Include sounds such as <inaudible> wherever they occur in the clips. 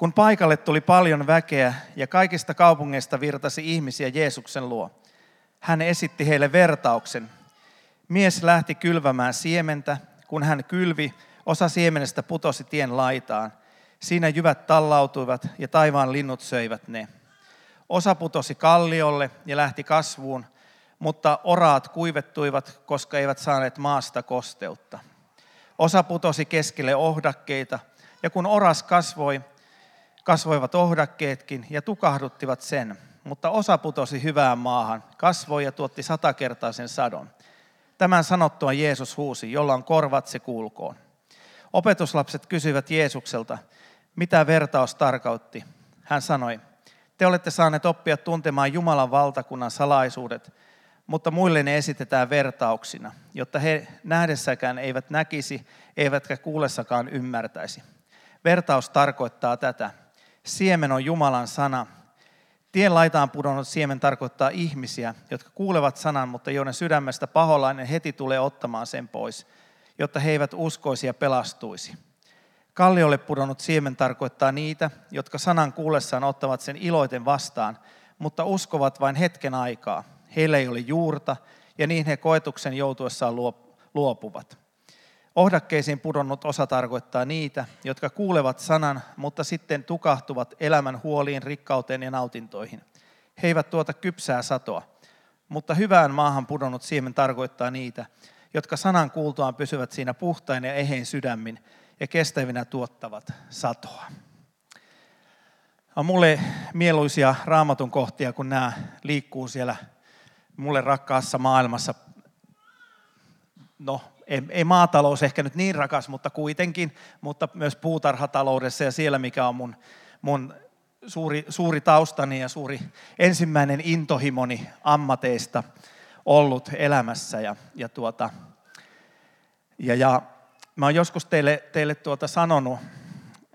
Kun paikalle tuli paljon väkeä ja kaikista kaupungeista virtasi ihmisiä Jeesuksen luo, hän esitti heille vertauksen. Mies lähti kylvämään siementä, kun hän kylvi, osa siemenestä putosi tien laitaan. Siinä jyvät tallautuivat ja taivaan linnut söivät ne. Osa putosi kalliolle ja lähti kasvuun, mutta oraat kuivettuivat, koska eivät saaneet maasta kosteutta. Osa putosi keskelle ohdakkeita, ja kun oras kasvoi, kasvoivat ohdakkeetkin ja tukahduttivat sen. Mutta osa putosi hyvään maahan, kasvoi ja tuotti satakertaisen sadon. Tämän sanottua Jeesus huusi, jolla on korvat se kuulkoon. Opetuslapset kysyivät Jeesukselta, mitä vertaus tarkoitti. Hän sanoi, te olette saaneet oppia tuntemaan Jumalan valtakunnan salaisuudet, mutta muille ne esitetään vertauksina, jotta he nähdessäkään eivät näkisi, eivätkä kuulessakaan ymmärtäisi. Vertaus tarkoittaa tätä. Siemen on Jumalan sana. Tien laitaan pudonnut siemen tarkoittaa ihmisiä, jotka kuulevat sanan, mutta joiden sydämestä paholainen heti tulee ottamaan sen pois, jotta he eivät uskoisi ja pelastuisi. Kalliolle pudonnut siemen tarkoittaa niitä, jotka sanan kuullessaan ottavat sen iloiten vastaan, mutta uskovat vain hetken aikaa. Heillä ei ole juurta, ja niin he koetuksen joutuessaan luopuvat. Ohdakkeisiin pudonnut osa tarkoittaa niitä, jotka kuulevat sanan, mutta sitten tukahtuvat elämän huoliin, rikkauteen ja nautintoihin. He eivät tuota kypsää satoa, mutta hyvään maahan pudonnut siemen tarkoittaa niitä, jotka sanan kuultuaan pysyvät siinä puhtain ja ehein sydämin ja kestävinä tuottavat satoa. On mulle mieluisia raamatun kohtia, kun nämä liikkuu siellä mulle rakkaassa maailmassa. No, ei, ei maatalous ehkä nyt niin rakas, mutta kuitenkin, mutta myös puutarhataloudessa ja siellä, mikä on mun, mun suuri, suuri taustani ja suuri ensimmäinen intohimoni ammateista ollut elämässä. Ja, ja, tuota, ja, ja mä oon joskus teille, teille tuota sanonut,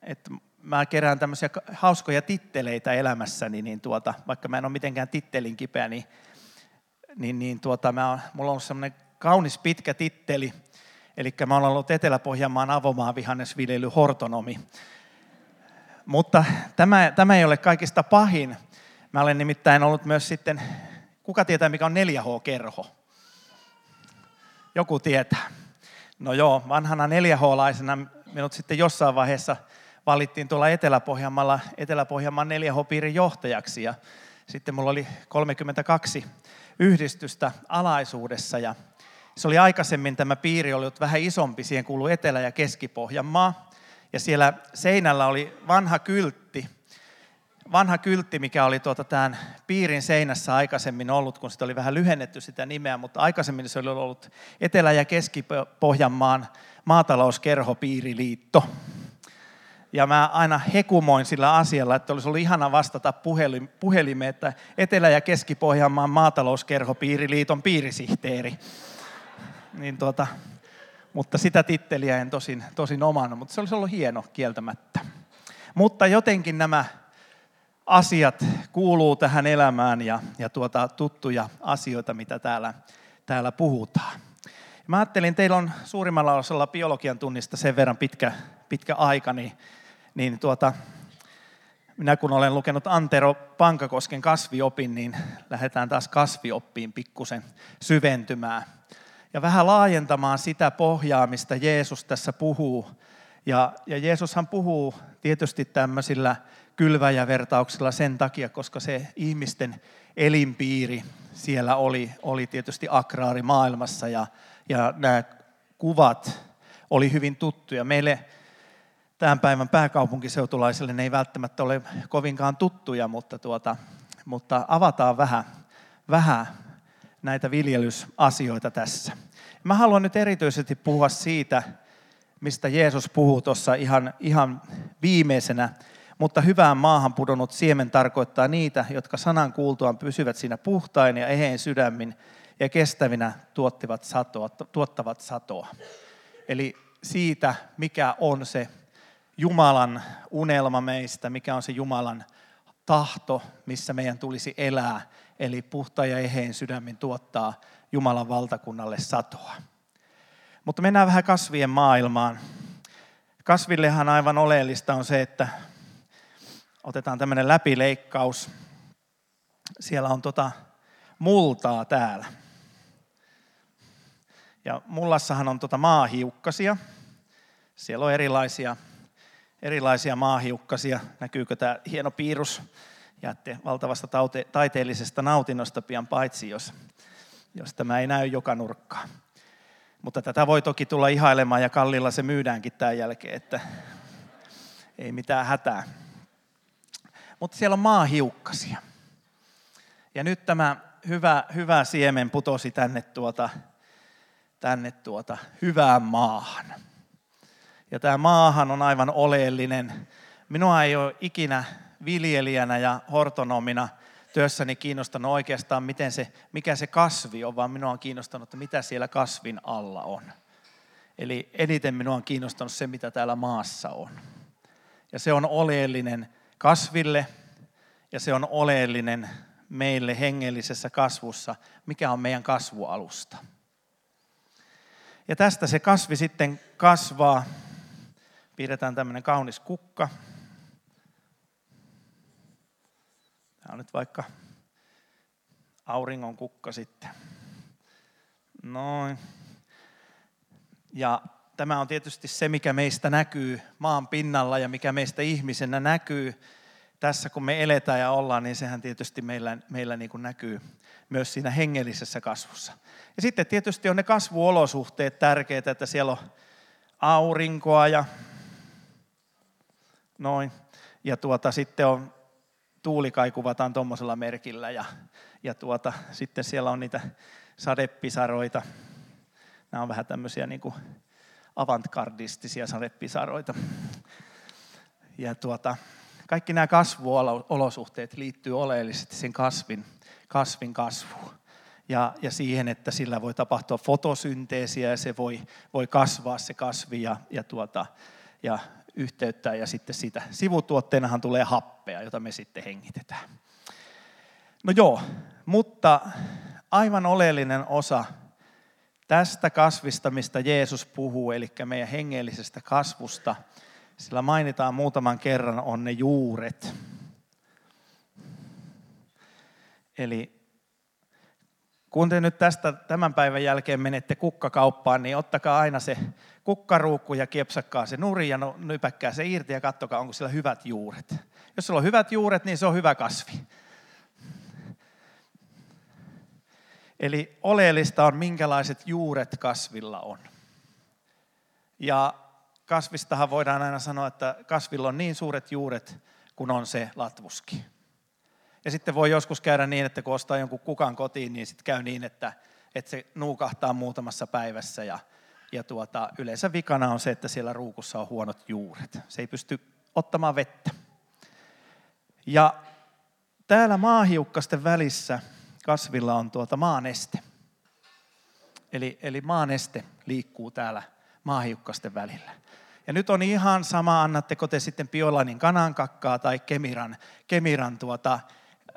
että mä kerään tämmöisiä hauskoja titteleitä elämässäni, niin tuota, vaikka mä en ole mitenkään tittelin kipeä, niin, niin, niin tuota, mä, mulla on semmoinen kaunis pitkä titteli, eli mä olen ollut Etelä-Pohjanmaan avomaanvihannesviljely hortonomi. Mutta tämä, tämä ei ole kaikista pahin. Mä olen nimittäin ollut myös sitten, kuka tietää mikä on 4H-kerho? Joku tietää. No joo, vanhana 4H-laisena minut sitten jossain vaiheessa valittiin tuolla Etelä-Pohjanmaalla Etelä-Pohjanmaan 4H-piirin johtajaksi ja sitten mulla oli 32 yhdistystä alaisuudessa ja se oli aikaisemmin tämä piiri ollut vähän isompi, siihen kuului Etelä- ja Keski-Pohjanmaa. Ja siellä seinällä oli vanha kyltti, vanha kyltti, mikä oli tuota tämän piirin seinässä aikaisemmin ollut, kun sitä oli vähän lyhennetty sitä nimeä, mutta aikaisemmin se oli ollut Etelä- ja Keski-Pohjanmaan maatalouskerhopiiriliitto. Ja mä aina hekumoin sillä asialla, että olisi ollut ihana vastata puhelimeen, että Etelä- ja Keski-Pohjanmaan maatalouskerhopiiriliiton piirisihteeri niin tuota, mutta sitä titteliä en tosin, tosin omannut, mutta se olisi ollut hieno kieltämättä. Mutta jotenkin nämä asiat kuuluu tähän elämään ja, ja tuota, tuttuja asioita, mitä täällä, täällä puhutaan. Mä ajattelin, teillä on suurimmalla osalla biologian tunnista sen verran pitkä, pitkä aika, niin, niin tuota, minä kun olen lukenut Antero Pankakosken kasviopin, niin lähdetään taas kasvioppiin pikkusen syventymään ja vähän laajentamaan sitä pohjaa, mistä Jeesus tässä puhuu. Ja, ja Jeesushan puhuu tietysti tämmöisillä kylväjävertauksilla sen takia, koska se ihmisten elinpiiri siellä oli, oli tietysti akraarimaailmassa ja, ja nämä kuvat oli hyvin tuttuja. Meille tämän päivän pääkaupunkiseutulaisille ne ei välttämättä ole kovinkaan tuttuja, mutta, tuota, mutta avataan vähän, vähän näitä viljelysasioita tässä. Mä haluan nyt erityisesti puhua siitä, mistä Jeesus puhuu tuossa ihan, ihan viimeisenä, mutta hyvään maahan pudonnut siemen tarkoittaa niitä, jotka sanan kuultuaan pysyvät siinä puhtain ja ehein sydämin ja kestävinä tuottivat satoa, tuottavat satoa. Eli siitä, mikä on se Jumalan unelma meistä, mikä on se Jumalan tahto, missä meidän tulisi elää, eli puhta ja ehein sydämin tuottaa Jumalan valtakunnalle satoa. Mutta mennään vähän kasvien maailmaan. Kasvillehan aivan oleellista on se, että otetaan tämmöinen läpileikkaus. Siellä on tota multaa täällä. Ja mullassahan on tota maahiukkasia. Siellä on erilaisia, erilaisia maahiukkasia. Näkyykö tämä hieno piirus? Jäätte valtavasta taute- taiteellisesta nautinnosta pian paitsi, jos, jos tämä ei näy joka nurkkaan. Mutta tätä voi toki tulla ihailemaan ja kallilla se myydäänkin tämän jälkeen, että ei mitään hätää. Mutta siellä on maahiukkasia. Ja nyt tämä hyvä, hyvä siemen putosi tänne, tuota, tänne tuota, hyvään maahan. Ja tämä maahan on aivan oleellinen. Minua ei ole ikinä viljelijänä ja hortonomina työssäni kiinnostanut oikeastaan, miten se, mikä se kasvi on, vaan minua on kiinnostanut, että mitä siellä kasvin alla on. Eli eniten minua on kiinnostanut se, mitä täällä maassa on. Ja se on oleellinen kasville ja se on oleellinen meille hengellisessä kasvussa, mikä on meidän kasvualusta. Ja tästä se kasvi sitten kasvaa. Piirretään tämmöinen kaunis kukka. Tämä on nyt vaikka auringon kukka sitten. Noin. Ja tämä on tietysti se, mikä meistä näkyy maan pinnalla ja mikä meistä ihmisenä näkyy tässä, kun me eletään ja ollaan, niin sehän tietysti meillä, meillä niin kuin näkyy myös siinä hengellisessä kasvussa. Ja sitten tietysti on ne kasvuolosuhteet tärkeitä, että siellä on aurinkoa ja noin. Ja tuota, sitten on tuulikai kuvataan tuommoisella merkillä ja, ja tuota, sitten siellä on niitä sadepisaroita. Nämä on vähän tämmöisiä niin avantgardistisia sadepisaroita. Ja tuota, kaikki nämä kasvuolosuhteet liittyy oleellisesti sen kasvin, kasvin kasvuun. Ja, ja siihen, että sillä voi tapahtua fotosynteesiä ja se voi, voi kasvaa se kasvi ja, ja, tuota, ja yhteyttää ja sitten siitä sivutuotteenahan tulee happea, jota me sitten hengitetään. No joo, mutta aivan oleellinen osa tästä kasvista, mistä Jeesus puhuu, eli meidän hengellisestä kasvusta, sillä mainitaan muutaman kerran, on ne juuret. Eli kun te nyt tästä tämän päivän jälkeen menette kukkakauppaan, niin ottakaa aina se kukkaruukku ja kiepsakkaa se nuri ja no, nypäkkää se irti ja katsokaa, onko sillä hyvät juuret. Jos sulla on hyvät juuret, niin se on hyvä kasvi. Eli oleellista on, minkälaiset juuret kasvilla on. Ja kasvistahan voidaan aina sanoa, että kasvilla on niin suuret juuret, kun on se latvuski. Ja sitten voi joskus käydä niin, että kun ostaa jonkun kukan kotiin, niin sitten käy niin, että, että se nuukahtaa muutamassa päivässä ja, ja tuota, yleensä vikana on se, että siellä ruukussa on huonot juuret. Se ei pysty ottamaan vettä. Ja täällä maahiukkasten välissä kasvilla on tuota maaneste. Eli, eli maaneste liikkuu täällä maahiukkasten välillä. Ja nyt on ihan sama, annatteko te sitten Biolanin kanankakkaa tai Kemiran, Kemiran tuota,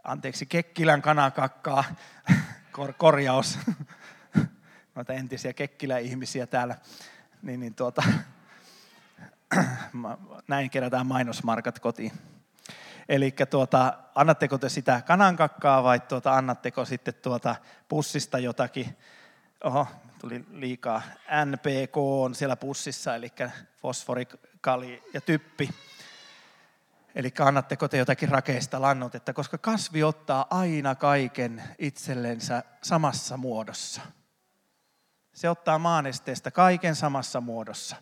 anteeksi, Kekkilän kanakakkaa, <laughs> Kor, korjaus, <laughs> noita entisiä Kekkilä-ihmisiä täällä, niin, niin tuota, <clears throat> näin kerätään mainosmarkat kotiin. Eli tuota, annatteko te sitä kanankakkaa vai tuota, annatteko sitten tuota pussista jotakin, oho, tuli liikaa, NPK on siellä pussissa, eli fosfori, kali ja typpi. Eli annatteko te jotakin rakeista lannotetta, koska kasvi ottaa aina kaiken itsellensä samassa muodossa. Se ottaa maanesteestä kaiken samassa muodossa.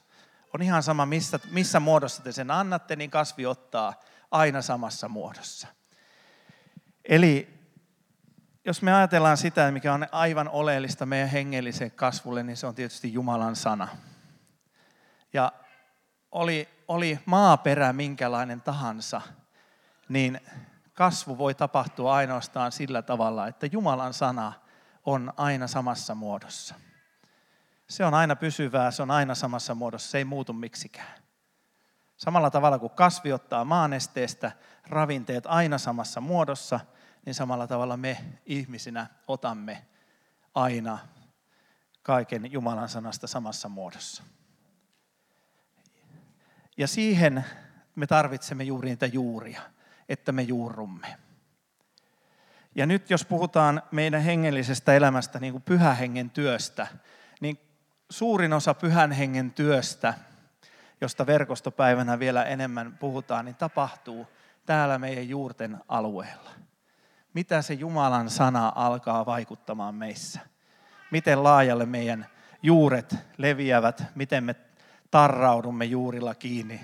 On ihan sama, missä, missä muodossa te sen annatte, niin kasvi ottaa aina samassa muodossa. Eli jos me ajatellaan sitä, mikä on aivan oleellista meidän hengelliseen kasvulle, niin se on tietysti Jumalan sana. Ja oli, oli maaperä minkälainen tahansa, niin kasvu voi tapahtua ainoastaan sillä tavalla, että Jumalan sana on aina samassa muodossa. Se on aina pysyvää, se on aina samassa muodossa, se ei muutu miksikään. Samalla tavalla kuin kasvi ottaa maanesteestä ravinteet aina samassa muodossa, niin samalla tavalla me ihmisinä otamme aina kaiken Jumalan sanasta samassa muodossa. Ja siihen me tarvitsemme juuri niitä juuria. että me juurrumme. Ja nyt jos puhutaan meidän hengellisestä elämästä, niin kuin pyhän hengen työstä, niin suurin osa pyhän hengen työstä, josta verkostopäivänä vielä enemmän puhutaan, niin tapahtuu täällä meidän juurten alueella. Mitä se Jumalan sana alkaa vaikuttamaan meissä? Miten laajalle meidän juuret leviävät, miten me tarraudumme juurilla kiinni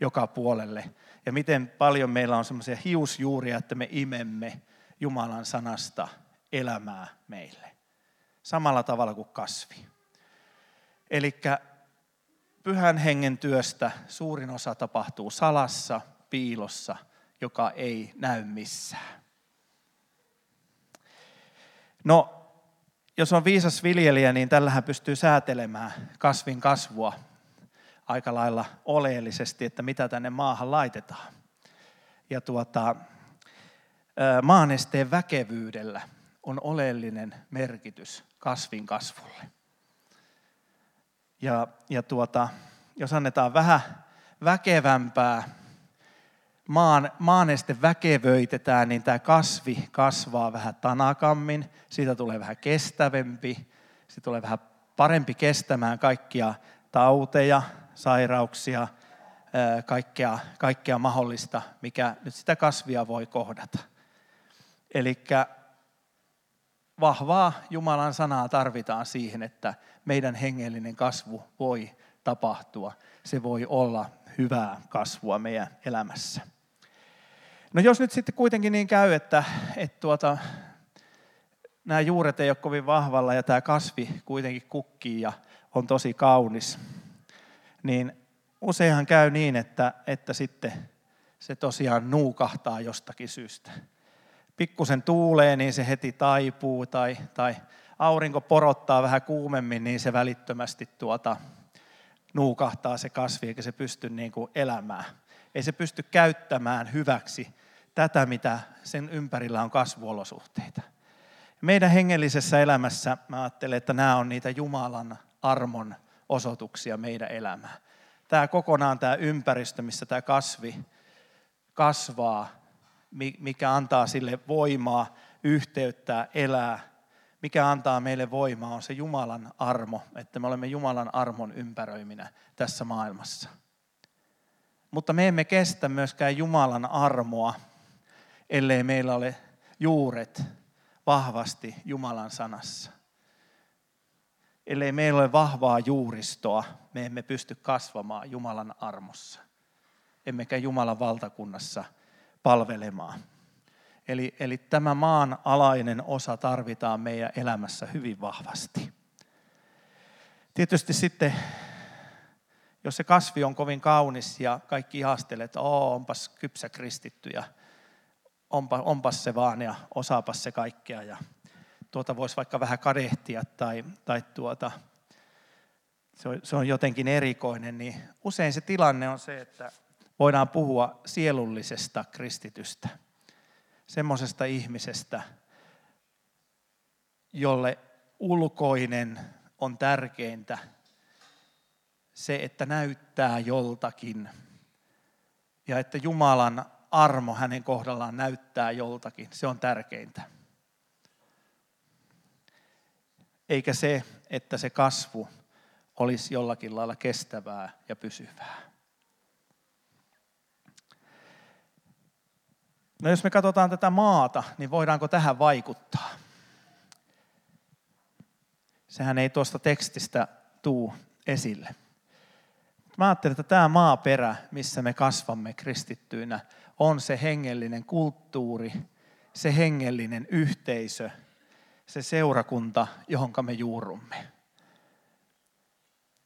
joka puolelle ja miten paljon meillä on semmoisia hiusjuuria, että me imemme Jumalan sanasta elämää meille. Samalla tavalla kuin kasvi. Eli pyhän hengen työstä suurin osa tapahtuu salassa, piilossa, joka ei näy missään. No, jos on viisas viljelijä, niin tällähän pystyy säätelemään kasvin kasvua aika lailla oleellisesti, että mitä tänne maahan laitetaan. Ja tuota, maanesteen väkevyydellä on oleellinen merkitys kasvin kasvulle. Ja, ja tuota, jos annetaan vähän väkevämpää, maan, maaneste väkevöitetään, niin tämä kasvi kasvaa vähän tanakammin, siitä tulee vähän kestävämpi, siitä tulee vähän parempi kestämään kaikkia tauteja, sairauksia, kaikkea, kaikkea mahdollista, mikä nyt sitä kasvia voi kohdata. Eli vahvaa Jumalan sanaa tarvitaan siihen, että meidän hengellinen kasvu voi tapahtua. Se voi olla hyvää kasvua meidän elämässä. No jos nyt sitten kuitenkin niin käy, että, että tuota, nämä juuret ei ole kovin vahvalla ja tämä kasvi kuitenkin kukkii ja on tosi kaunis, niin useinhan käy niin, että, että sitten se tosiaan nuukahtaa jostakin syystä. Pikkusen tuulee, niin se heti taipuu, tai, tai aurinko porottaa vähän kuumemmin, niin se välittömästi tuota, nuukahtaa se kasvi, eikä se pysty niin kuin elämään. Ei se pysty käyttämään hyväksi tätä, mitä sen ympärillä on kasvuolosuhteita. Meidän hengellisessä elämässä mä ajattelen, että nämä on niitä Jumalan armon osoituksia meidän elämään. Tämä kokonaan tämä ympäristö, missä tämä kasvi kasvaa, mikä antaa sille voimaa, yhteyttää, elää, mikä antaa meille voimaa, on se Jumalan armo, että me olemme Jumalan armon ympäröiminä tässä maailmassa. Mutta me emme kestä myöskään Jumalan armoa, ellei meillä ole juuret vahvasti Jumalan sanassa ellei meillä ole vahvaa juuristoa, me emme pysty kasvamaan Jumalan armossa. Emmekä Jumalan valtakunnassa palvelemaan. Eli, eli tämä maan alainen osa tarvitaan meidän elämässä hyvin vahvasti. Tietysti sitten, jos se kasvi on kovin kaunis ja kaikki ihastelee, että Oo, onpas kypsä kristitty ja onpa, onpas se vaan ja osaapas se kaikkea ja tuota voisi vaikka vähän kadehtia tai, tai tuota, se, on, se on jotenkin erikoinen, niin usein se tilanne on se, että voidaan puhua sielullisesta kristitystä. Semmoisesta ihmisestä, jolle ulkoinen on tärkeintä. Se, että näyttää joltakin. Ja että Jumalan armo hänen kohdallaan näyttää joltakin. Se on tärkeintä eikä se, että se kasvu olisi jollakin lailla kestävää ja pysyvää. No jos me katsotaan tätä maata, niin voidaanko tähän vaikuttaa? Sehän ei tuosta tekstistä tuu esille. Mä ajattelen, että tämä maaperä, missä me kasvamme kristittyinä, on se hengellinen kulttuuri, se hengellinen yhteisö, se seurakunta, johon me juurumme.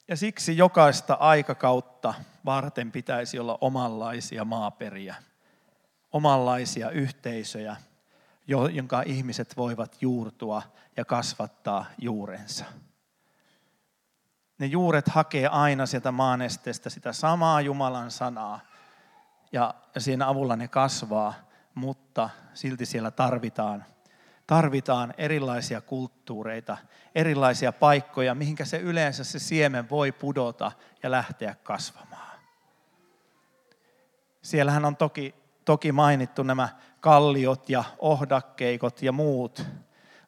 Ja siksi jokaista aikakautta varten pitäisi olla omanlaisia maaperiä, omanlaisia yhteisöjä, jonka ihmiset voivat juurtua ja kasvattaa juurensa. Ne juuret hakee aina sieltä maanesteestä sitä samaa Jumalan sanaa, ja, siinä avulla ne kasvaa, mutta silti siellä tarvitaan tarvitaan erilaisia kulttuureita, erilaisia paikkoja, mihinkä se yleensä se siemen voi pudota ja lähteä kasvamaan. Siellähän on toki toki mainittu nämä kalliot ja ohdakkeikot ja muut.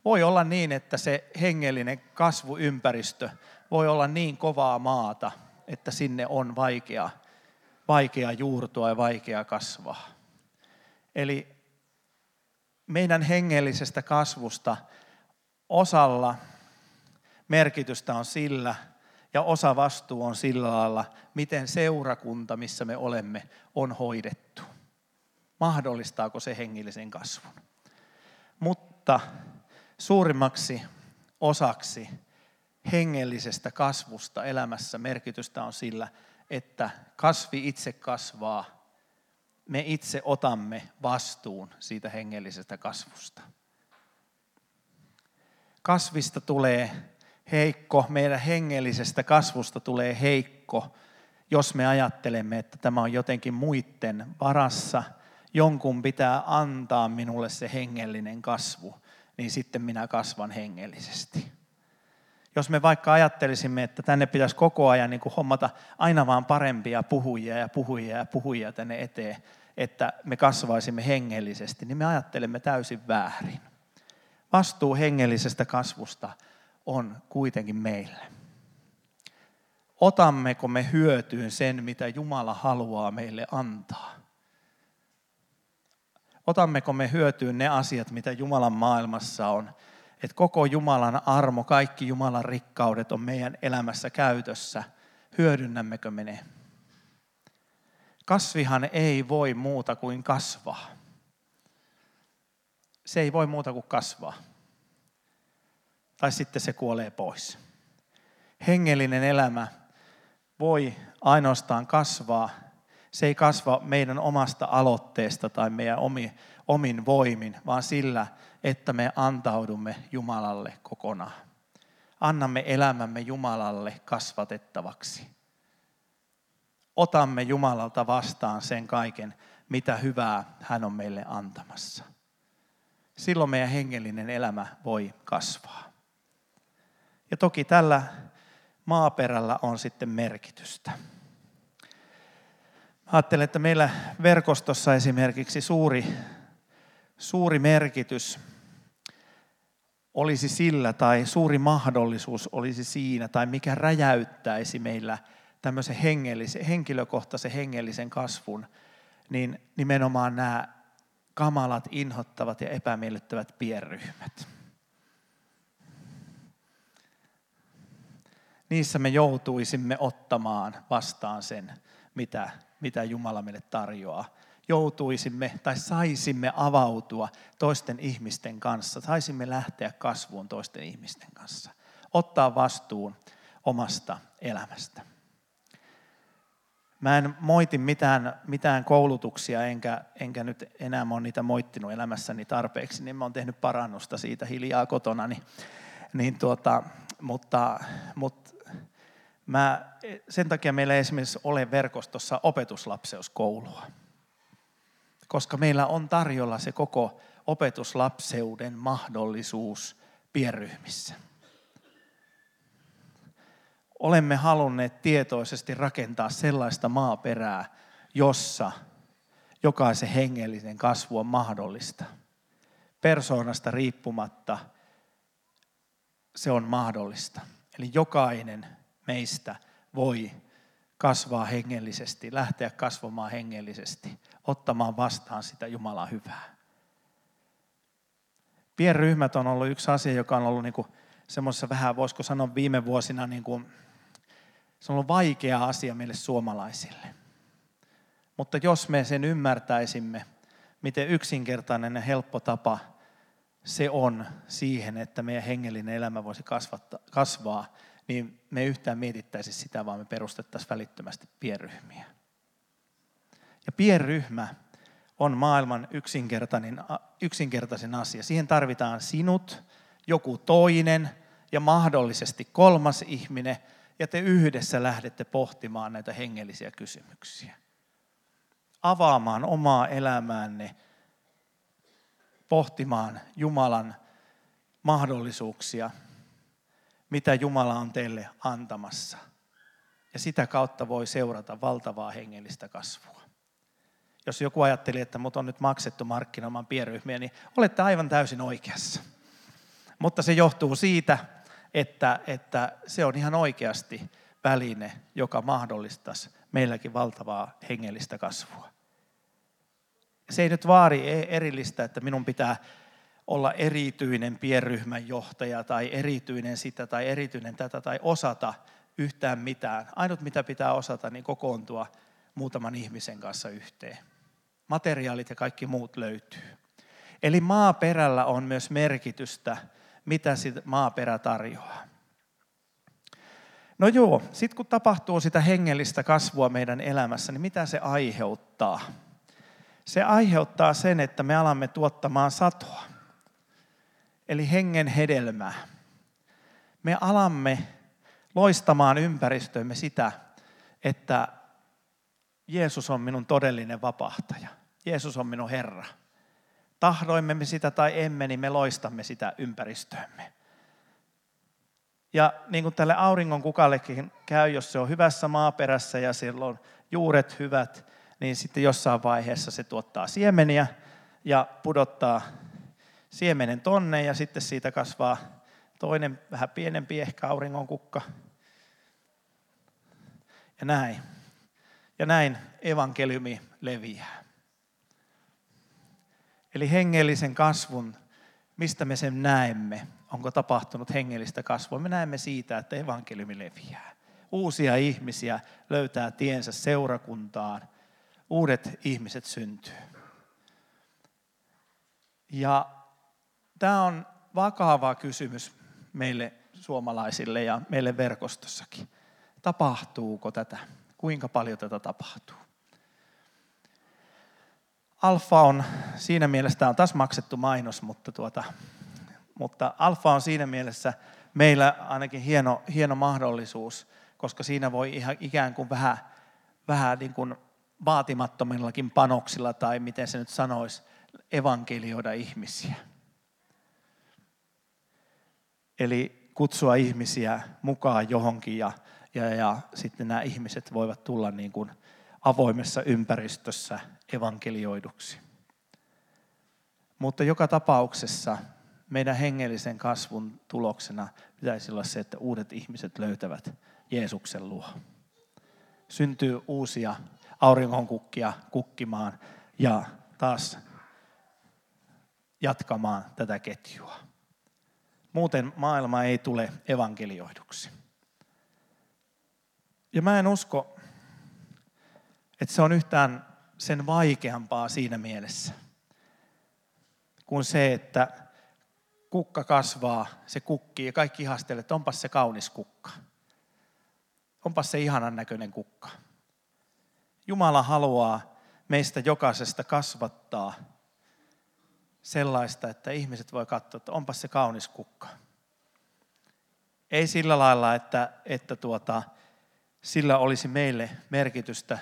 Voi olla niin, että se hengellinen kasvuympäristö voi olla niin kovaa maata, että sinne on vaikea, vaikea juurtua ja vaikea kasvaa. Eli meidän hengellisestä kasvusta osalla merkitystä on sillä, ja osa vastuu on sillä lailla, miten seurakunta, missä me olemme, on hoidettu. Mahdollistaako se hengellisen kasvun? Mutta suurimmaksi osaksi hengellisestä kasvusta elämässä merkitystä on sillä, että kasvi itse kasvaa. Me itse otamme vastuun siitä hengellisestä kasvusta. Kasvista tulee heikko, meidän hengellisestä kasvusta tulee heikko, jos me ajattelemme, että tämä on jotenkin muiden varassa, jonkun pitää antaa minulle se hengellinen kasvu, niin sitten minä kasvan hengellisesti. Jos me vaikka ajattelisimme, että tänne pitäisi koko ajan niin kuin hommata aina vaan parempia puhujia ja puhujia ja puhujia tänne eteen, että me kasvaisimme hengellisesti, niin me ajattelemme täysin väärin. Vastuu hengellisestä kasvusta on kuitenkin meille. Otammeko me hyötyyn sen, mitä Jumala haluaa meille antaa? Otammeko me hyötyyn ne asiat, mitä Jumalan maailmassa on? Että koko Jumalan armo, kaikki Jumalan rikkaudet on meidän elämässä käytössä. Hyödynnämmekö me ne? Kasvihan ei voi muuta kuin kasvaa. Se ei voi muuta kuin kasvaa tai sitten se kuolee pois. Hengellinen elämä voi ainoastaan kasvaa. Se ei kasva meidän omasta aloitteesta tai meidän omin, omin voimin, vaan sillä, että me antaudumme Jumalalle kokonaan. Annamme elämämme Jumalalle kasvatettavaksi. Otamme Jumalalta vastaan sen kaiken, mitä hyvää hän on meille antamassa. Silloin meidän hengellinen elämä voi kasvaa. Ja toki tällä maaperällä on sitten merkitystä. Ajattelen, että meillä verkostossa esimerkiksi suuri, suuri merkitys olisi sillä tai suuri mahdollisuus olisi siinä tai mikä räjäyttäisi meillä tämmöisen hengellisen, henkilökohtaisen hengellisen kasvun, niin nimenomaan nämä kamalat, inhottavat ja epämiellyttävät pienryhmät. niissä me joutuisimme ottamaan vastaan sen, mitä, mitä Jumala meille tarjoaa. Joutuisimme tai saisimme avautua toisten ihmisten kanssa, saisimme lähteä kasvuun toisten ihmisten kanssa, ottaa vastuun omasta elämästä. Mä en moiti mitään, mitään koulutuksia, enkä, enkä nyt enää ole niitä moittinut elämässäni tarpeeksi, niin mä oon tehnyt parannusta siitä hiljaa kotona. Niin, niin tuota, mutta, mutta Mä, sen takia meillä ei esimerkiksi ole verkostossa opetuslapseuskoulua, koska meillä on tarjolla se koko opetuslapseuden mahdollisuus pienryhmissä. Olemme halunneet tietoisesti rakentaa sellaista maaperää, jossa jokaisen hengellinen kasvu on mahdollista. Persoonasta riippumatta se on mahdollista. Eli jokainen meistä voi kasvaa hengellisesti, lähteä kasvamaan hengellisesti, ottamaan vastaan sitä Jumalan hyvää. Pienryhmät on ollut yksi asia, joka on ollut niin semmoisessa vähän, voisiko sanoa viime vuosina, niin kuin, se on ollut vaikea asia meille suomalaisille. Mutta jos me sen ymmärtäisimme, miten yksinkertainen ja helppo tapa se on siihen, että meidän hengellinen elämä voisi kasvaa, niin me ei yhtään mietittäisi sitä, vaan me perustettaisiin välittömästi pienryhmiä. Ja pienryhmä on maailman yksinkertainen, yksinkertaisin asia. Siihen tarvitaan sinut, joku toinen ja mahdollisesti kolmas ihminen, ja te yhdessä lähdette pohtimaan näitä hengellisiä kysymyksiä. Avaamaan omaa elämäänne, pohtimaan Jumalan mahdollisuuksia mitä Jumala on teille antamassa. Ja sitä kautta voi seurata valtavaa hengellistä kasvua. Jos joku ajatteli, että mut on nyt maksettu markkinoimaan pienryhmiä, niin olette aivan täysin oikeassa. Mutta se johtuu siitä, että, että se on ihan oikeasti väline, joka mahdollistaisi meilläkin valtavaa hengellistä kasvua. Se ei nyt vaari e- erillistä, että minun pitää olla erityinen pienryhmän johtaja tai erityinen sitä tai erityinen tätä tai osata yhtään mitään. Ainut mitä pitää osata, niin kokoontua muutaman ihmisen kanssa yhteen. Materiaalit ja kaikki muut löytyy. Eli maaperällä on myös merkitystä, mitä maaperä tarjoaa. No joo, sitten kun tapahtuu sitä hengellistä kasvua meidän elämässä, niin mitä se aiheuttaa? Se aiheuttaa sen, että me alamme tuottamaan satoa. Eli hengen hedelmää. Me alamme loistamaan ympäristöömme sitä, että Jeesus on minun todellinen vapahtaja. Jeesus on minun Herra. Tahdoimme me sitä tai emme, niin me loistamme sitä ympäristöömme. Ja niin kuin tälle auringon kukallekin käy, jos se on hyvässä maaperässä ja siellä on juuret hyvät, niin sitten jossain vaiheessa se tuottaa siemeniä ja pudottaa siemenen tonne ja sitten siitä kasvaa toinen vähän pienempi ehkä auringon kukka. Ja näin. Ja näin evankeliumi leviää. Eli hengellisen kasvun, mistä me sen näemme, onko tapahtunut hengellistä kasvua, me näemme siitä, että evankeliumi leviää. Uusia ihmisiä löytää tiensä seurakuntaan, uudet ihmiset syntyy. Ja tämä on vakava kysymys meille suomalaisille ja meille verkostossakin. Tapahtuuko tätä? Kuinka paljon tätä tapahtuu? Alfa on siinä mielessä, tämä on taas maksettu mainos, mutta, tuota, mutta Alfa on siinä mielessä meillä ainakin hieno, hieno mahdollisuus, koska siinä voi ihan ikään kuin vähän, vähän niin kuin vaatimattomillakin panoksilla tai miten se nyt sanoisi, evankelioida ihmisiä. Eli kutsua ihmisiä mukaan johonkin ja, ja, ja sitten nämä ihmiset voivat tulla niin kuin avoimessa ympäristössä evankelioiduksi. Mutta joka tapauksessa meidän hengellisen kasvun tuloksena pitäisi olla se, että uudet ihmiset löytävät Jeesuksen luo. Syntyy uusia auringonkukkia kukkimaan ja taas jatkamaan tätä ketjua. Muuten maailma ei tule evankelioiduksi. Ja mä en usko, että se on yhtään sen vaikeampaa siinä mielessä, kuin se, että kukka kasvaa, se kukkii ja kaikki ihastelee, että onpas se kaunis kukka. Onpas se ihanan näköinen kukka. Jumala haluaa meistä jokaisesta kasvattaa sellaista, että ihmiset voi katsoa, että onpas se kaunis kukka. Ei sillä lailla, että, että tuota, sillä olisi meille merkitystä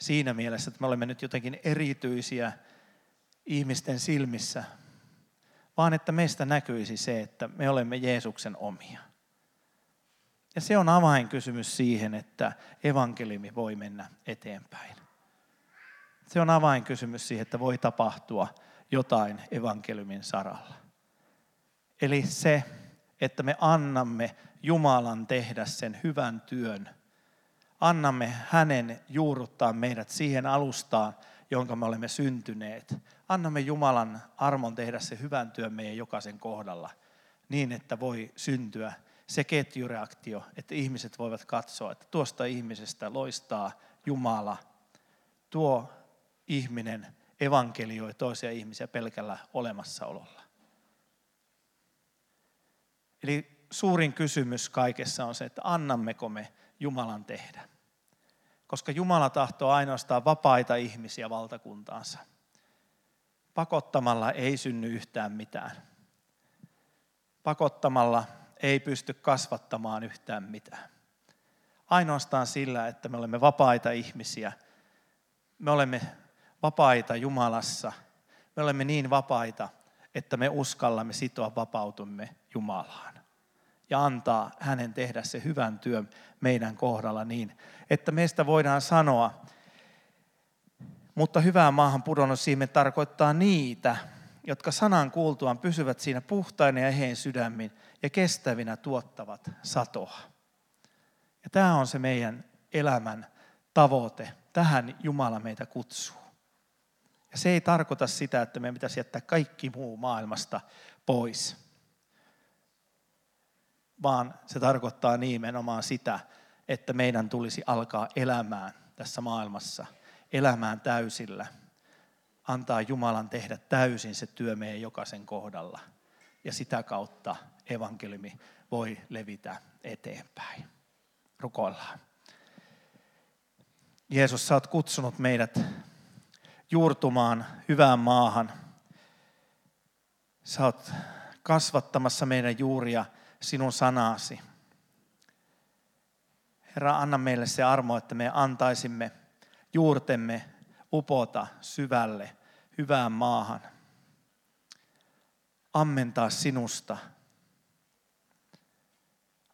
siinä mielessä, että me olemme nyt jotenkin erityisiä ihmisten silmissä, vaan että meistä näkyisi se, että me olemme Jeesuksen omia. Ja se on avainkysymys siihen, että evankeliumi voi mennä eteenpäin. Se on avainkysymys siihen, että voi tapahtua jotain evankeliumin saralla. Eli se, että me annamme Jumalan tehdä sen hyvän työn. Annamme hänen juurruttaa meidät siihen alustaan, jonka me olemme syntyneet. Annamme Jumalan armon tehdä se hyvän työn meidän jokaisen kohdalla niin, että voi syntyä se ketjureaktio, että ihmiset voivat katsoa, että tuosta ihmisestä loistaa Jumala. Tuo ihminen evankelioi toisia ihmisiä pelkällä olemassaololla. Eli suurin kysymys kaikessa on se, että annammeko me Jumalan tehdä. Koska Jumala tahtoo ainoastaan vapaita ihmisiä valtakuntaansa. Pakottamalla ei synny yhtään mitään. Pakottamalla ei pysty kasvattamaan yhtään mitään. Ainoastaan sillä, että me olemme vapaita ihmisiä. Me olemme vapaita Jumalassa. Me olemme niin vapaita, että me uskallamme sitoa vapautumme Jumalaan ja antaa hänen tehdä se hyvän työn meidän kohdalla niin, että meistä voidaan sanoa, Mutta hyvään maahan pudonnut siimen tarkoittaa niitä, jotka sanan kuultuaan pysyvät siinä puhtaina ja heen sydämin ja kestävinä tuottavat satoa. Ja tämä on se meidän elämän tavoite. Tähän Jumala meitä kutsuu. Ja se ei tarkoita sitä, että meidän pitäisi jättää kaikki muu maailmasta pois, vaan se tarkoittaa nimenomaan sitä, että meidän tulisi alkaa elämään tässä maailmassa, elämään täysillä, antaa Jumalan tehdä täysin se työ meidän jokaisen kohdalla. Ja sitä kautta evankeliumi voi levitä eteenpäin. Rukoillaan. Jeesus, sä oot kutsunut meidät juurtumaan hyvään maahan. Sä oot kasvattamassa meidän juuria sinun sanasi. Herra, anna meille se armo, että me antaisimme juurtemme upota syvälle hyvään maahan. Ammentaa sinusta.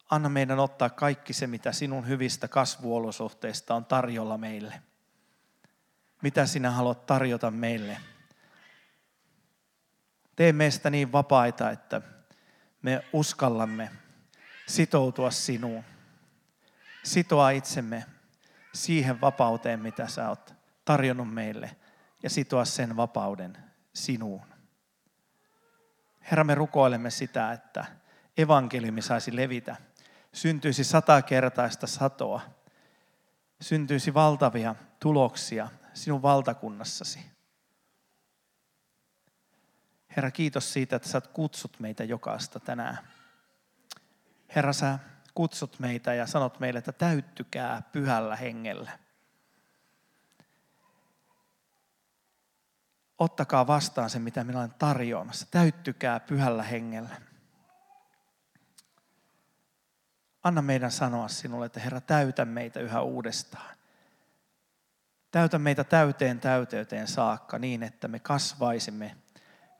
Anna meidän ottaa kaikki se, mitä sinun hyvistä kasvuolosuhteista on tarjolla meille. Mitä sinä haluat tarjota meille. Tee meistä niin vapaita, että me uskallamme sitoutua sinuun. Sitoa itsemme siihen vapauteen, mitä sä oot tarjonnut meille ja sitoa sen vapauden sinuun. Herra, me rukoilemme sitä, että evankeliumi saisi levitä. Syntyisi satakertaista satoa. Syntyisi valtavia tuloksia sinun valtakunnassasi. Herra, kiitos siitä, että sä kutsut meitä jokaista tänään. Herra, sä kutsut meitä ja sanot meille, että täyttykää pyhällä hengellä. Ottakaa vastaan se, mitä minä olen tarjoamassa. Täyttykää pyhällä hengellä. Anna meidän sanoa sinulle, että Herra, täytä meitä yhä uudestaan. Täytä meitä täyteen täyteyteen saakka niin, että me kasvaisimme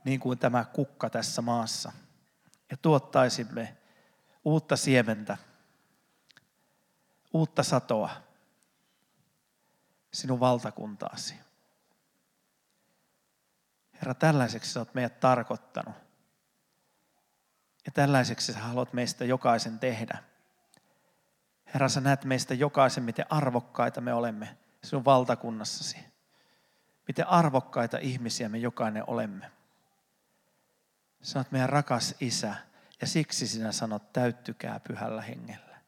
niin kuin tämä kukka tässä maassa ja tuottaisimme uutta siementä, uutta satoa sinun valtakuntaasi. Herra, tällaiseksi sä oot meidät tarkoittanut. Ja tällaiseksi sä haluat meistä jokaisen tehdä. Herra, sä näet meistä jokaisen, miten arvokkaita me olemme sinun valtakunnassasi. Miten arvokkaita ihmisiä me jokainen olemme. Sä oot meidän rakas isä ja siksi sinä sanot, täyttykää pyhällä hengellä.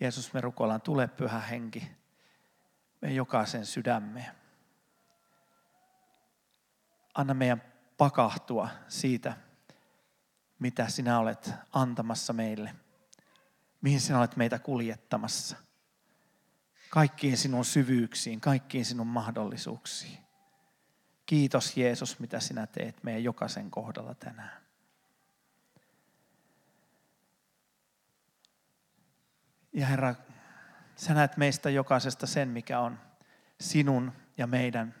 Jeesus, me rukoillaan, tule pyhä henki me jokaisen sydämeen. Anna meidän pakahtua siitä, mitä sinä olet antamassa meille, mihin sinä olet meitä kuljettamassa, kaikkiin sinun syvyyksiin, kaikkiin sinun mahdollisuuksiin. Kiitos Jeesus, mitä sinä teet meidän jokaisen kohdalla tänään. Ja Herra, sä näet meistä jokaisesta sen, mikä on sinun ja meidän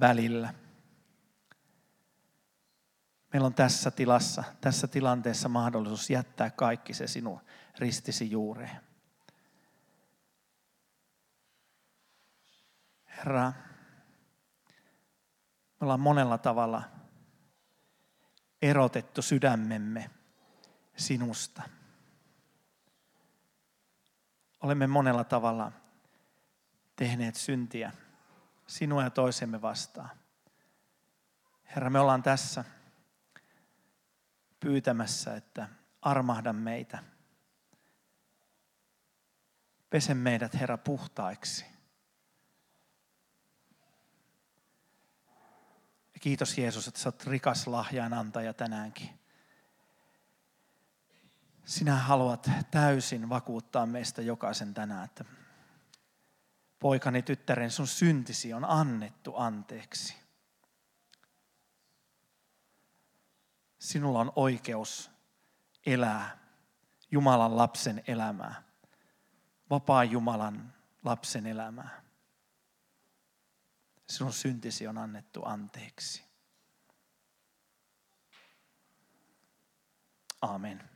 välillä. Meillä on tässä tilassa, tässä tilanteessa mahdollisuus jättää kaikki se sinun ristisi juureen. Herra, ollaan monella tavalla erotettu sydämemme sinusta. Olemme monella tavalla tehneet syntiä sinua ja toisemme vastaan. Herra, me ollaan tässä pyytämässä, että armahda meitä. Pese meidät, Herra, puhtaiksi. Kiitos Jeesus, että sä oot rikas lahjaan antaja tänäänkin. Sinä haluat täysin vakuuttaa meistä jokaisen tänään, että poikani, tyttären, sun syntisi on annettu anteeksi. Sinulla on oikeus elää Jumalan lapsen elämää, vapaa Jumalan lapsen elämää. Sinun syntisi on annettu anteeksi. Amen.